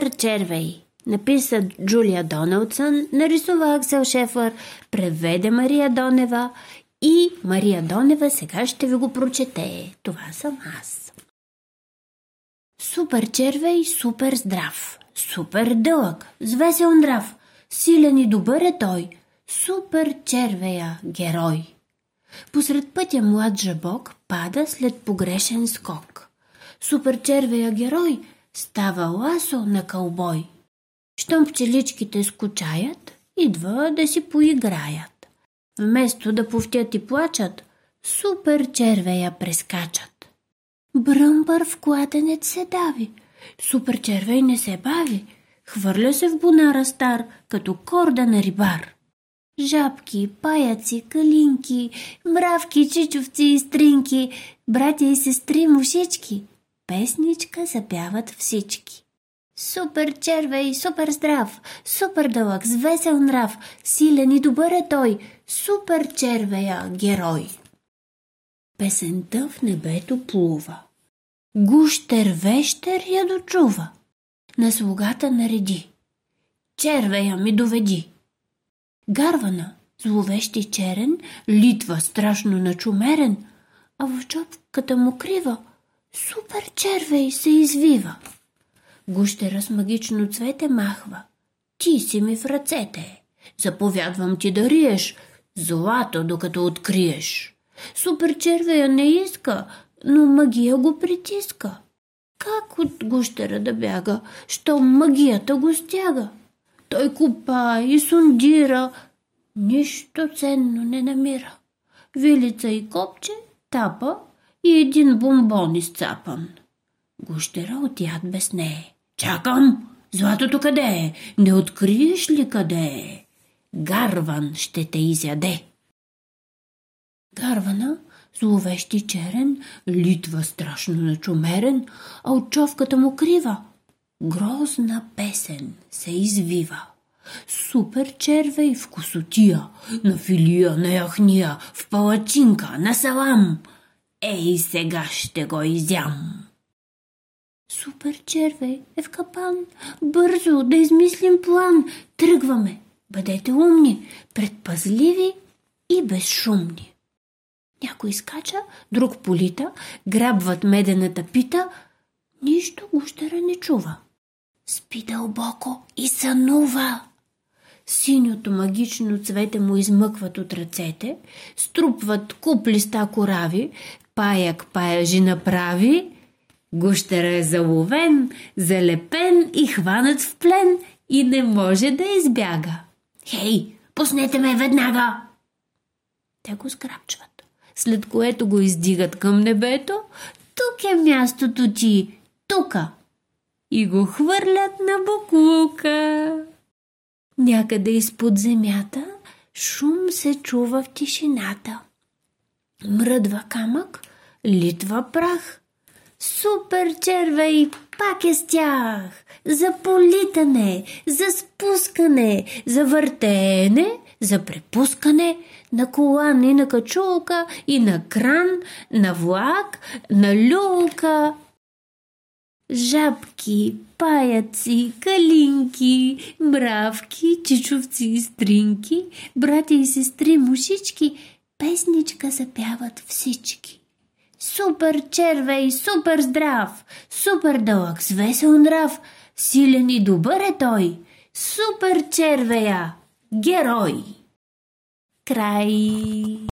червей. Написа Джулия Доналдсън, нарисува Аксел Шефър, преведе Мария Донева и Мария Донева сега ще ви го прочете. Това съм аз. Супер червей, супер здрав. Супер дълъг, с весел нрав. Силен и добър е той. Супер червея герой. Посред пътя млад жабок пада след погрешен скок. Супер червея герой става ласо на кълбой. Щом пчеличките скучаят, идва да си поиграят. Вместо да повтят и плачат, супер червея прескачат. Бръмбър в кладенец се дави, супер червей не се бави, хвърля се в бунара стар, като корда на рибар. Жабки, паяци, калинки, мравки, чичовци и стринки, братя и сестри, мушички. Песничка запяват всички. Супер червей, супер здрав, супер дълъг, с весел нрав, силен и добър е той, супер червея герой. Песента в небето плува. Гущер-вещер я дочува. На слугата нареди. Червея ми доведи. Гарвана, зловещи черен, литва страшно начумерен, а в чопката му крива супер червей се извива. Гущера с магично цвете махва. Ти си ми в ръцете. Заповядвам ти да риеш злато, докато откриеш. Супер червея не иска, но магия го притиска. Как от гущера да бяга, що магията го стяга? Той купа и сундира, нищо ценно не намира. Вилица и копче тапа и един бомбон изцапан. Гущера от яд без нея. Чакам! Златото къде е? Не откриеш ли къде е? Гарван ще те изяде. Гарвана, зловещи черен, литва страшно начумерен, а от му крива. Грозна песен се извива. Супер червей в косотия, на филия, на яхния, в палачинка, на салам. Ей, сега ще го изям. Супер червей е в капан. Бързо да измислим план. Тръгваме. Бъдете умни, предпазливи и безшумни. Някой скача, друг полита, грабват медената пита. Нищо гущера не чува. Спи дълбоко и сънува. Синьото магично цвете му измъкват от ръцете, струпват куп листа корави, паяк паяжи направи, гущера е заловен, залепен и хванат в плен и не може да избяга. Хей, пуснете ме веднага! Те го скрапчват, след което го издигат към небето. Тук е мястото ти, тука! И го хвърлят на буклука. Някъде изпод земята шум се чува в тишината. Мръдва камък, литва прах. Супер червей пак е с тях. За политане, за спускане, за въртене, за препускане на колан и на качулка и на кран, на влак, на люлка. Жабки, паяци, калинки, мравки, чичовци и стринки, братя и сестри, мушички, песничка запяват всички. Супер червей, супер здрав, супер дълъг, с весел нрав, силен и добър е той, супер червея, герой. Край.